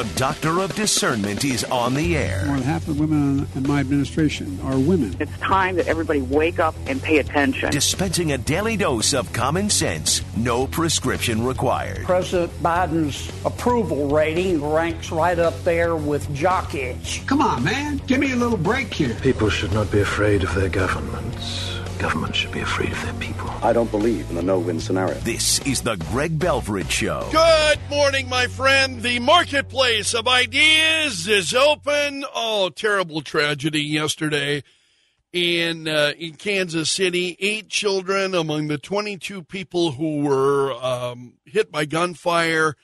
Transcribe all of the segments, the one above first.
The Doctor of Discernment is on the air. More than half the women in my administration are women. It's time that everybody wake up and pay attention. Dispensing a daily dose of common sense, no prescription required. President Biden's approval rating ranks right up there with jock itch. Come on, man. Give me a little break here. People should not be afraid of their governments. Government should be afraid of their people. I don't believe in a no-win scenario. This is the Greg Belfrage Show. Good morning, my friend. The marketplace of ideas is open. Oh, terrible tragedy yesterday in uh, in Kansas City. Eight children among the 22 people who were um, hit by gunfire.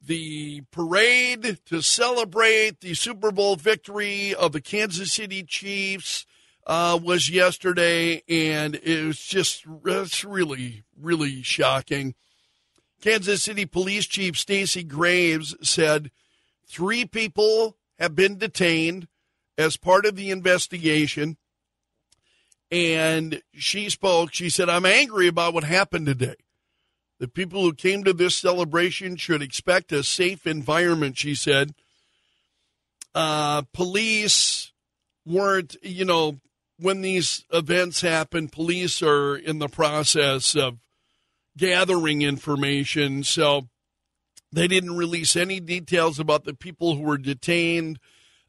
The parade to celebrate the Super Bowl victory of the Kansas City Chiefs uh, was yesterday, and it was just it's really, really shocking. Kansas City Police Chief Stacy Graves said three people have been detained as part of the investigation. And she spoke. She said, I'm angry about what happened today. The people who came to this celebration should expect a safe environment, she said. Uh, police weren't, you know, when these events happen, police are in the process of gathering information. So they didn't release any details about the people who were detained.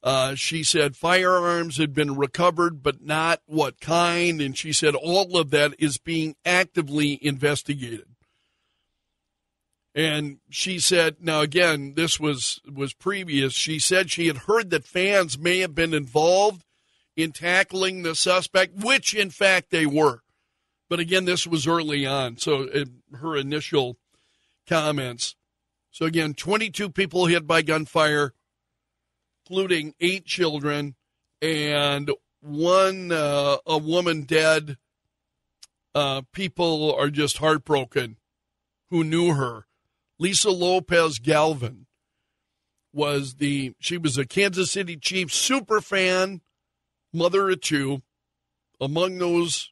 Uh, she said firearms had been recovered, but not what kind. And she said all of that is being actively investigated. And she said, now again, this was was previous. She said she had heard that fans may have been involved in tackling the suspect, which in fact they were. But again, this was early on. So her initial comments. So again, 22 people hit by gunfire, including eight children and one uh, a woman dead. Uh, people are just heartbroken who knew her. Lisa Lopez Galvin was the she was a Kansas City Chiefs super fan mother of two, among those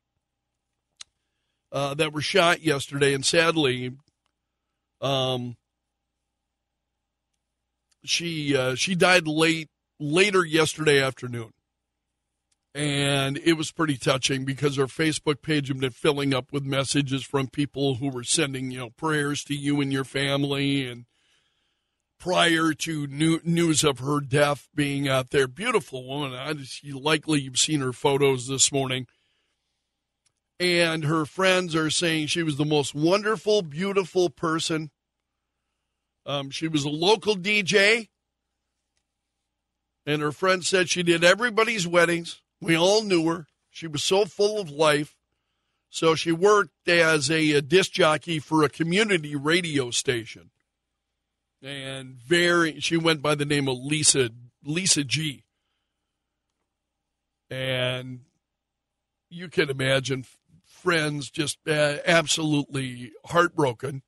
uh, that were shot yesterday, and sadly, um, she uh, she died late later yesterday afternoon, and it was pretty touching because her Facebook page had been filling up with messages from people who were sending you know prayers to you and your family and prior to new, news of her death being out there. Beautiful woman. You likely you've seen her photos this morning. And her friends are saying she was the most wonderful, beautiful person. Um, she was a local DJ. And her friends said she did everybody's weddings. We all knew her. She was so full of life. So she worked as a, a disc jockey for a community radio station and very she went by the name of Lisa Lisa G. And you can imagine friends just uh, absolutely heartbroken.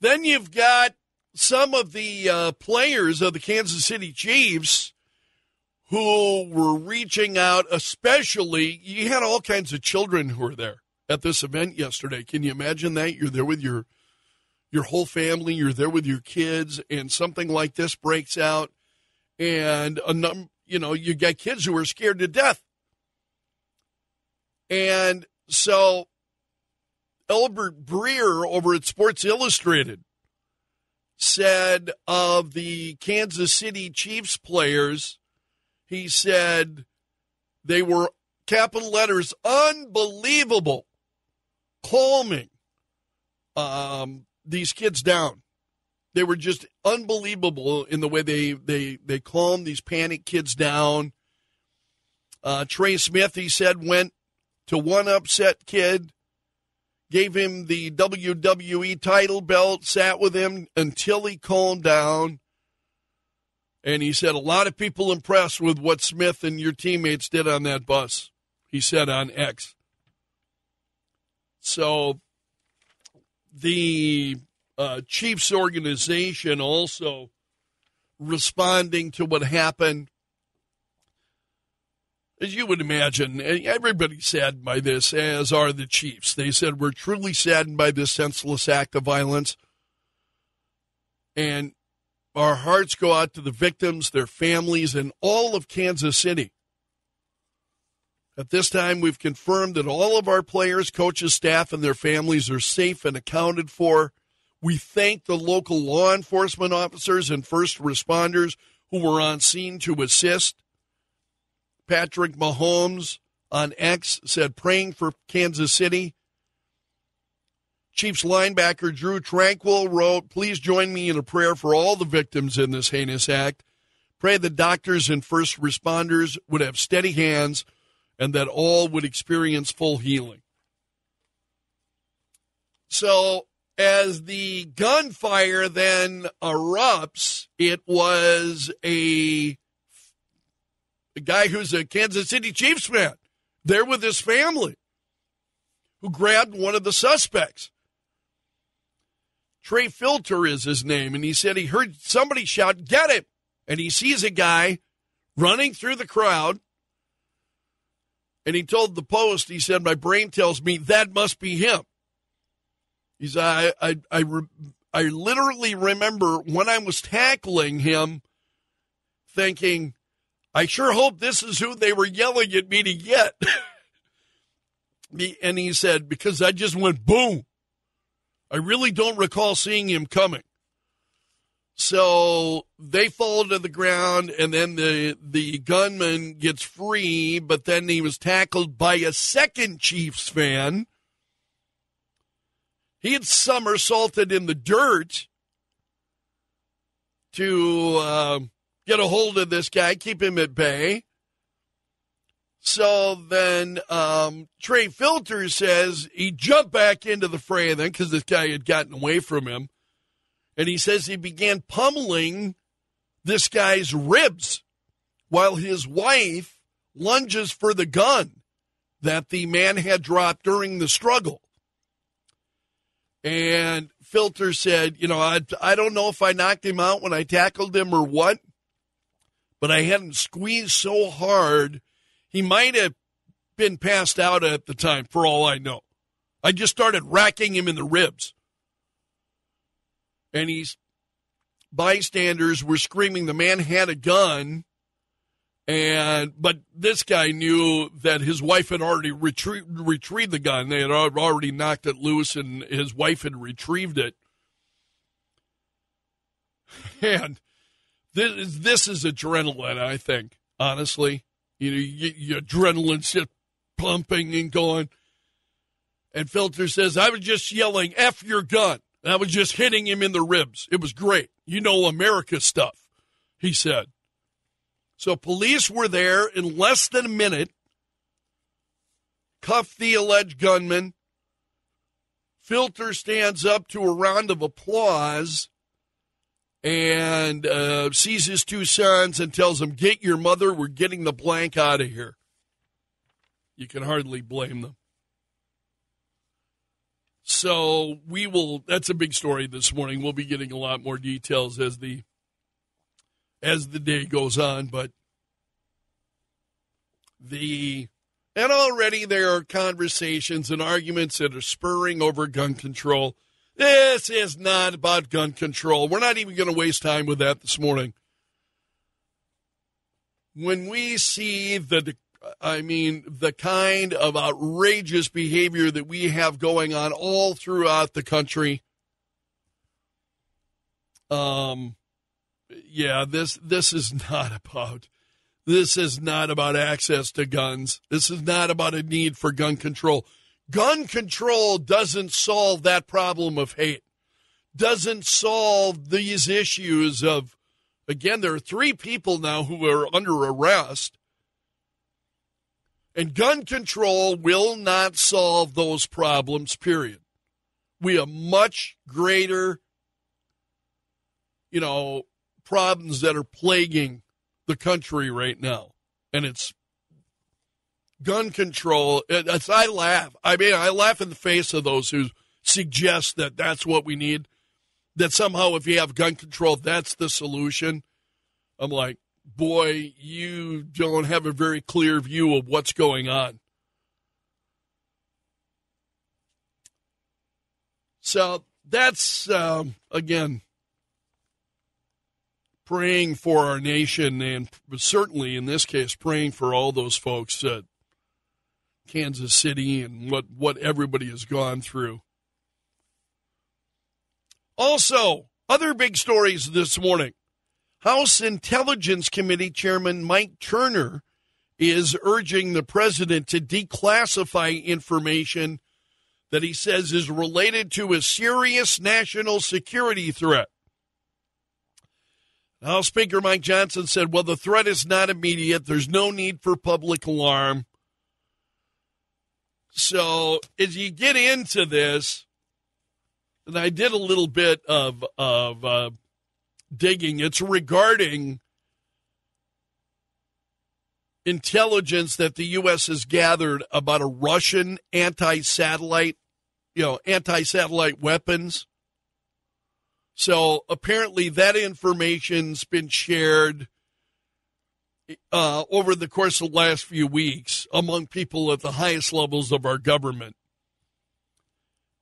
Then you've got some of the uh, players of the Kansas City Chiefs who were reaching out, especially you had all kinds of children who were there at this event yesterday. Can you imagine that? You're there with your your whole family, you're there with your kids, and something like this breaks out, and a num- you know, you got kids who are scared to death. And so Albert Breer over at Sports Illustrated said of the Kansas City Chiefs players, he said they were capital letters unbelievable, calming, um, these kids down. They were just unbelievable in the way they they they calmed these panic kids down. Uh, Trey Smith, he said, went to one upset kid, gave him the WWE title belt, sat with him until he calmed down. And he said, a lot of people impressed with what Smith and your teammates did on that bus, he said on X. So the uh, Chiefs organization also responding to what happened. As you would imagine, everybody's saddened by this, as are the Chiefs. They said, We're truly saddened by this senseless act of violence. And our hearts go out to the victims, their families, and all of Kansas City. At this time, we've confirmed that all of our players, coaches, staff, and their families are safe and accounted for. We thank the local law enforcement officers and first responders who were on scene to assist. Patrick Mahomes on X said, praying for Kansas City. Chiefs linebacker Drew Tranquill wrote, Please join me in a prayer for all the victims in this heinous act. Pray the doctors and first responders would have steady hands and that all would experience full healing. So, as the gunfire then erupts, it was a, a guy who's a Kansas City Chiefs fan there with his family who grabbed one of the suspects. Trey Filter is his name, and he said he heard somebody shout, Get him! And he sees a guy running through the crowd. And he told the Post, he said, My brain tells me that must be him. He said, I, I, I, re- I literally remember when I was tackling him thinking, I sure hope this is who they were yelling at me to get. and he said, Because I just went boom. I really don't recall seeing him coming. So they fall to the ground, and then the the gunman gets free, but then he was tackled by a second Chiefs fan. He had somersaulted in the dirt to uh, get a hold of this guy, keep him at bay. So then um, Trey Filter says he jumped back into the fray then because this guy had gotten away from him. And he says he began pummeling this guy's ribs while his wife lunges for the gun that the man had dropped during the struggle. And Filter said, You know, I, I don't know if I knocked him out when I tackled him or what, but I hadn't squeezed so hard he might have been passed out at the time, for all I know. I just started racking him in the ribs. And he's bystanders were screaming the man had a gun and but this guy knew that his wife had already retrieved retrieved the gun they had already knocked it loose and his wife had retrieved it and this is this is adrenaline i think honestly you know, you, your adrenaline's just pumping and going. And Filter says, I was just yelling, F your gun. I was just hitting him in the ribs. It was great. You know, America stuff, he said. So police were there in less than a minute, cuffed the alleged gunman. Filter stands up to a round of applause and uh, sees his two sons and tells them, Get your mother, we're getting the blank out of here. You can hardly blame them. So we will that's a big story this morning. We'll be getting a lot more details as the as the day goes on, but the and already there are conversations and arguments that are spurring over gun control. This is not about gun control. We're not even going to waste time with that this morning. When we see the, I mean, the kind of outrageous behavior that we have going on all throughout the country, um, yeah, this this is not about this is not about access to guns. This is not about a need for gun control. Gun control doesn't solve that problem of hate, doesn't solve these issues of, again, there are three people now who are under arrest. And gun control will not solve those problems, period. We have much greater, you know, problems that are plaguing the country right now. And it's gun control. It's, I laugh. I mean, I laugh in the face of those who suggest that that's what we need. That somehow, if you have gun control, that's the solution. I'm like, boy, you don't have a very clear view of what's going on. So that's um, again praying for our nation and certainly in this case praying for all those folks at Kansas City and what, what everybody has gone through. Also, other big stories this morning. House Intelligence Committee Chairman Mike Turner is urging the president to declassify information that he says is related to a serious national security threat. House Speaker Mike Johnson said, Well, the threat is not immediate. There's no need for public alarm. So as you get into this, and I did a little bit of, of uh, digging, it's regarding intelligence that the U.S. has gathered about a Russian anti satellite, you know, anti satellite weapons so apparently that information's been shared uh, over the course of the last few weeks among people at the highest levels of our government.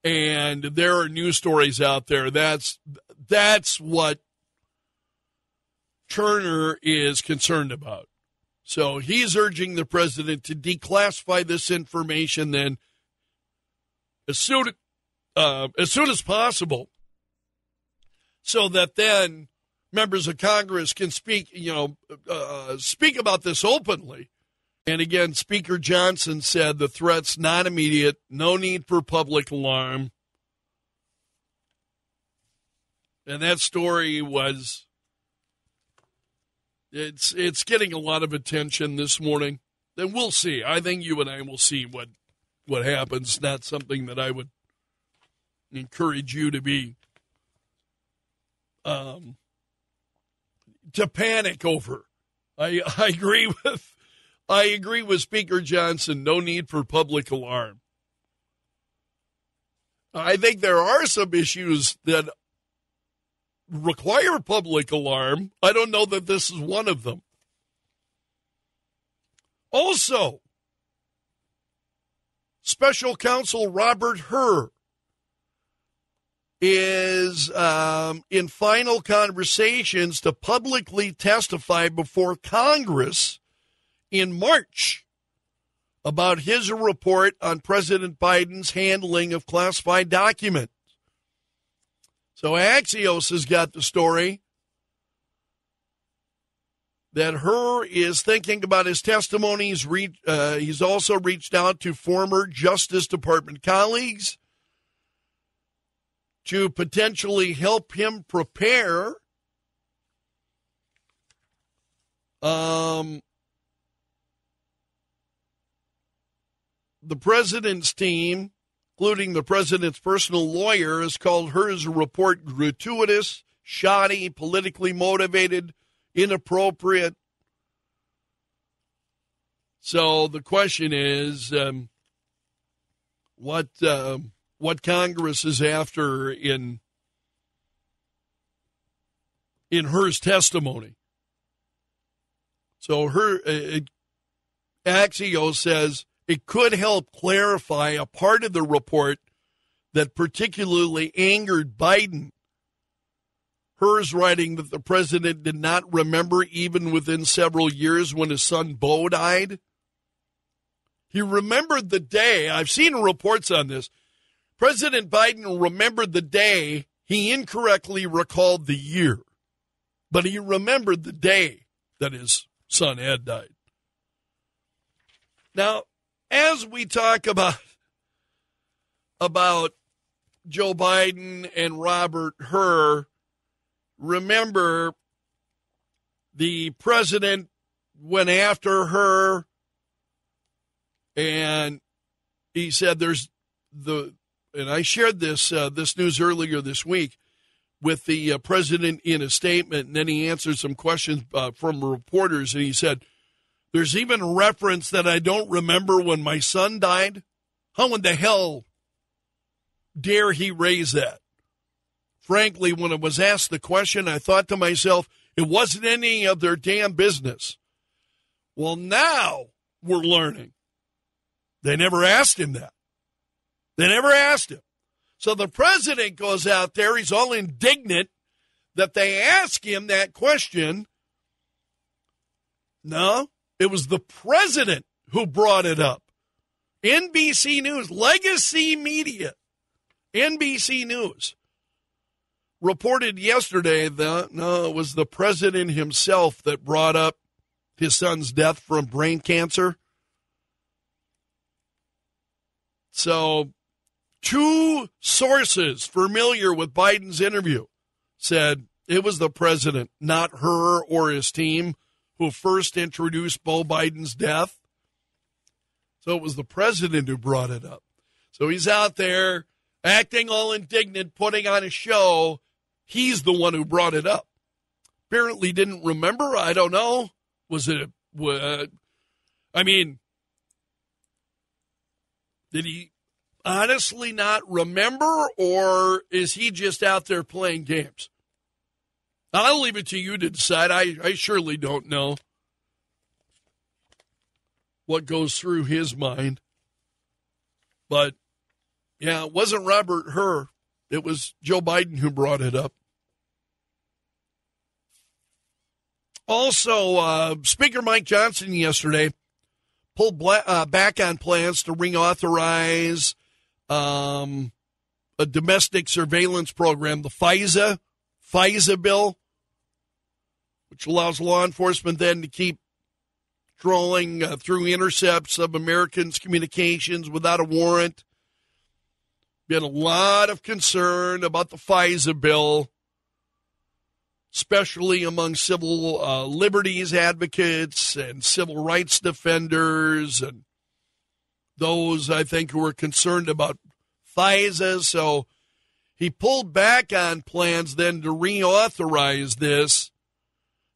And there are news stories out there. That's that's what Turner is concerned about. So he's urging the president to declassify this information then as soon uh, as soon as possible so that then members of Congress can speak, you know, uh, speak about this openly. And again, Speaker Johnson said the threat's not immediate, no need for public alarm. And that story was it's it's getting a lot of attention this morning. Then we'll see. I think you and I will see what what happens. Not something that I would encourage you to be um, to panic over. I, I agree with I agree with Speaker Johnson. No need for public alarm. I think there are some issues that require public alarm. I don't know that this is one of them. Also, Special Counsel Robert Hur is um, in final conversations to publicly testify before Congress in March about his report on President Biden's handling of classified documents. So Axios has got the story that Hur is thinking about his testimonies. Uh, he's also reached out to former Justice Department colleagues to potentially help him prepare um, the president's team, including the president's personal lawyer, has called Hur's report gratuitous, shoddy, politically motivated, inappropriate. So the question is, um, what um, what Congress is after in in Hur's testimony. So her uh, Axios says it could help clarify a part of the report that particularly angered Biden. Hur's writing that the president did not remember even within several years when his son Beau died. He remembered the day. I've seen reports on this. President Biden remembered the day, he incorrectly recalled the year, but he remembered the day that his son Ed died. Now, as we talk about about Joe Biden and Robert Hur, remember the president went after Hur and he said there's the and I shared this uh, this news earlier this week with the uh, president in a statement, and then he answered some questions uh, from reporters, and he said, "There's even reference that I don't remember when my son died. How in the hell dare he raise that?" Frankly, when I was asked the question, I thought to myself, it wasn't any of their damn business. Well, now we're learning. They never asked him that. They never asked him. So the president goes out there, he's all indignant that they ask him that question. No, it was the president who brought it up. NBC News, legacy media, NBC News reported yesterday that no, it was the president himself that brought up his son's death from brain cancer. So, two sources familiar with Biden's interview said it was the president, not Hur or his team, who first introduced Beau Biden's death. So it was the president who brought it up. So he's out there acting all indignant, putting on a show. He's the one who brought it up. Apparently didn't remember. I don't know. Was it? Uh, I mean, did he honestly not remember, or is he just out there playing games? I'll leave it to you to decide. I, I surely don't know what goes through his mind. But yeah, it wasn't Robert Hur. It was Joe Biden who brought it up. Also, uh, Speaker Mike Johnson yesterday pulled bla- uh, back on plans to reauthorize um, a domestic surveillance program, the FISA FISA bill, which allows law enforcement then to keep trolling uh, through intercepts of Americans' communications without a warrant. Been a lot of concern about the FISA bill, especially among civil uh, liberties advocates and civil rights defenders and those I think who are concerned about FISA. So he pulled back on plans then to reauthorize this.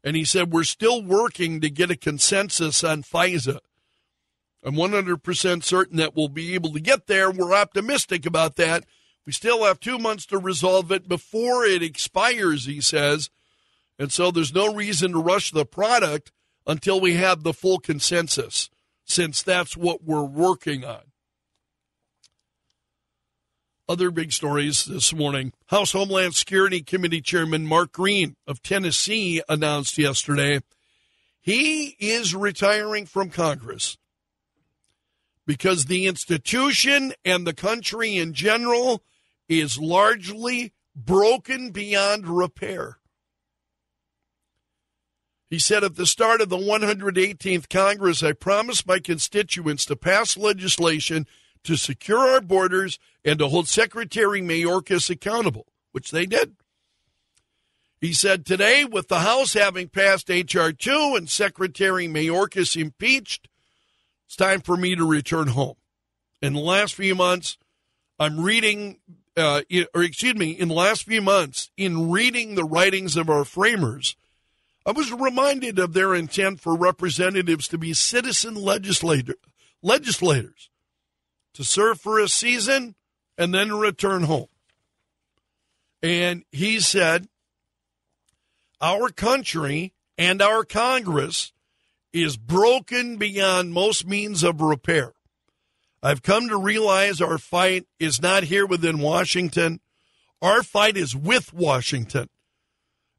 And he said, We're still working to get a consensus on FISA. I'm 100% certain that we'll be able to get there. We're optimistic about that. We still have two months to resolve it before it expires, he says. And so there's no reason to rush the product until we have the full consensus, since that's what we're working on. Other big stories this morning. House Homeland Security Committee Chairman Mark Green of Tennessee announced yesterday he is retiring from Congress because the institution and the country in general is largely broken beyond repair. He said at the start of the 118th Congress, I promised my constituents to pass legislation to secure our borders and to hold Secretary Mayorkas accountable, which they did. He said today, with the House having passed H.R. 2 and Secretary Mayorkas impeached, it's time for me to return home. In the last few months, I'm reading, uh, or excuse me, in the last few months, in reading the writings of our framers, I was reminded of their intent for representatives to be citizen legislator, legislators to serve for a season and then return home. And he said, Our country and our Congress is broken beyond most means of repair. I've come to realize our fight is not here within Washington. Our fight is with Washington.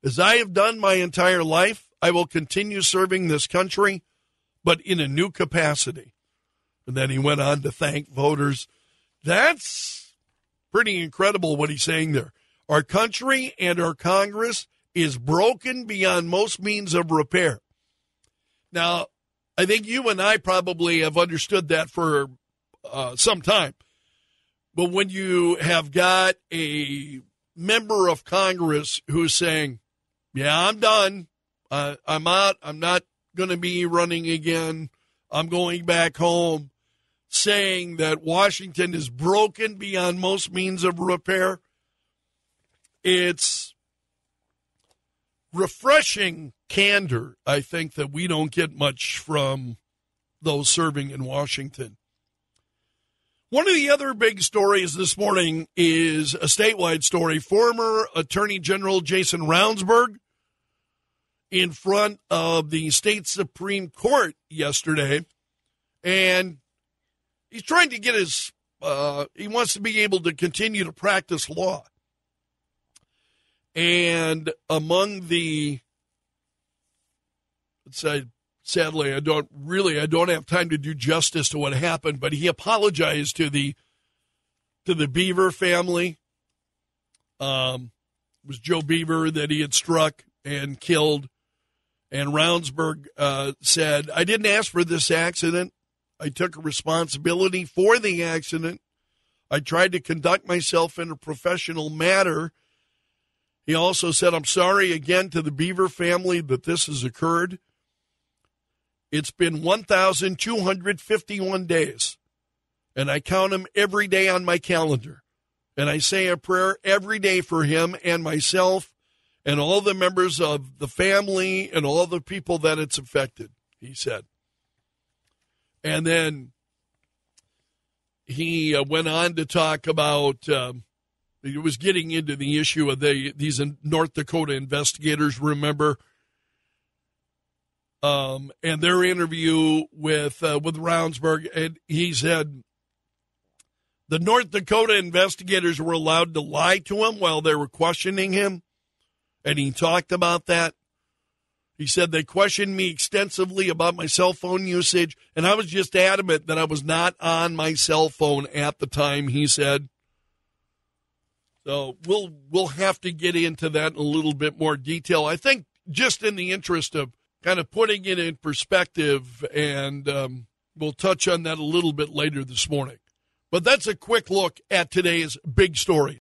As I have done my entire life, I will continue serving this country, but in a new capacity. And then he went on to thank voters. That's pretty incredible what he's saying there. Our country and our Congress is broken beyond most means of repair. Now, I think you and I probably have understood that for uh, some time. But when you have got a member of Congress who's saying, Yeah, I'm done. Uh, I'm out. I'm not going to be running again. I'm going back home saying that Washington is broken beyond most means of repair. It's refreshing candor, I think, that we don't get much from those serving in Washington. One of the other big stories this morning is a statewide story. Former Attorney General Jason Ravnsborg in front of the state Supreme Court yesterday. And he's trying to get his uh, he wants to be able to continue to practice law And among the, let's say, sadly, I don't really, I don't have time to do justice to what happened, but he apologized to the, to the Boever family. Um, was Joe Boever that he had struck and killed. And Ravnsborg uh, said, I didn't ask for this accident. I took responsibility for the accident. I tried to conduct myself in a professional manner. He also said, I'm sorry again to the Boever family that this has occurred. It's been 1,251 days, and I count them every day on my calendar. And I say a prayer every day for him and myself and all the members of the family and all the people that it's affected, he said. And then he uh, went on to talk about um, he was getting into the issue of the these North Dakota investigators. Remember, um, and their interview with uh, with Ravnsborg, and he said the North Dakota investigators were allowed to lie to him while they were questioning him, and he talked about that. He said they questioned me extensively about my cell phone usage, and I was just adamant that I was not on my cell phone at the time, he said. So we'll we'll have to get into that in a little bit more detail. I think just in the interest of kind of putting it in perspective, and um, we'll touch on that a little bit later this morning. But that's a quick look at today's big story.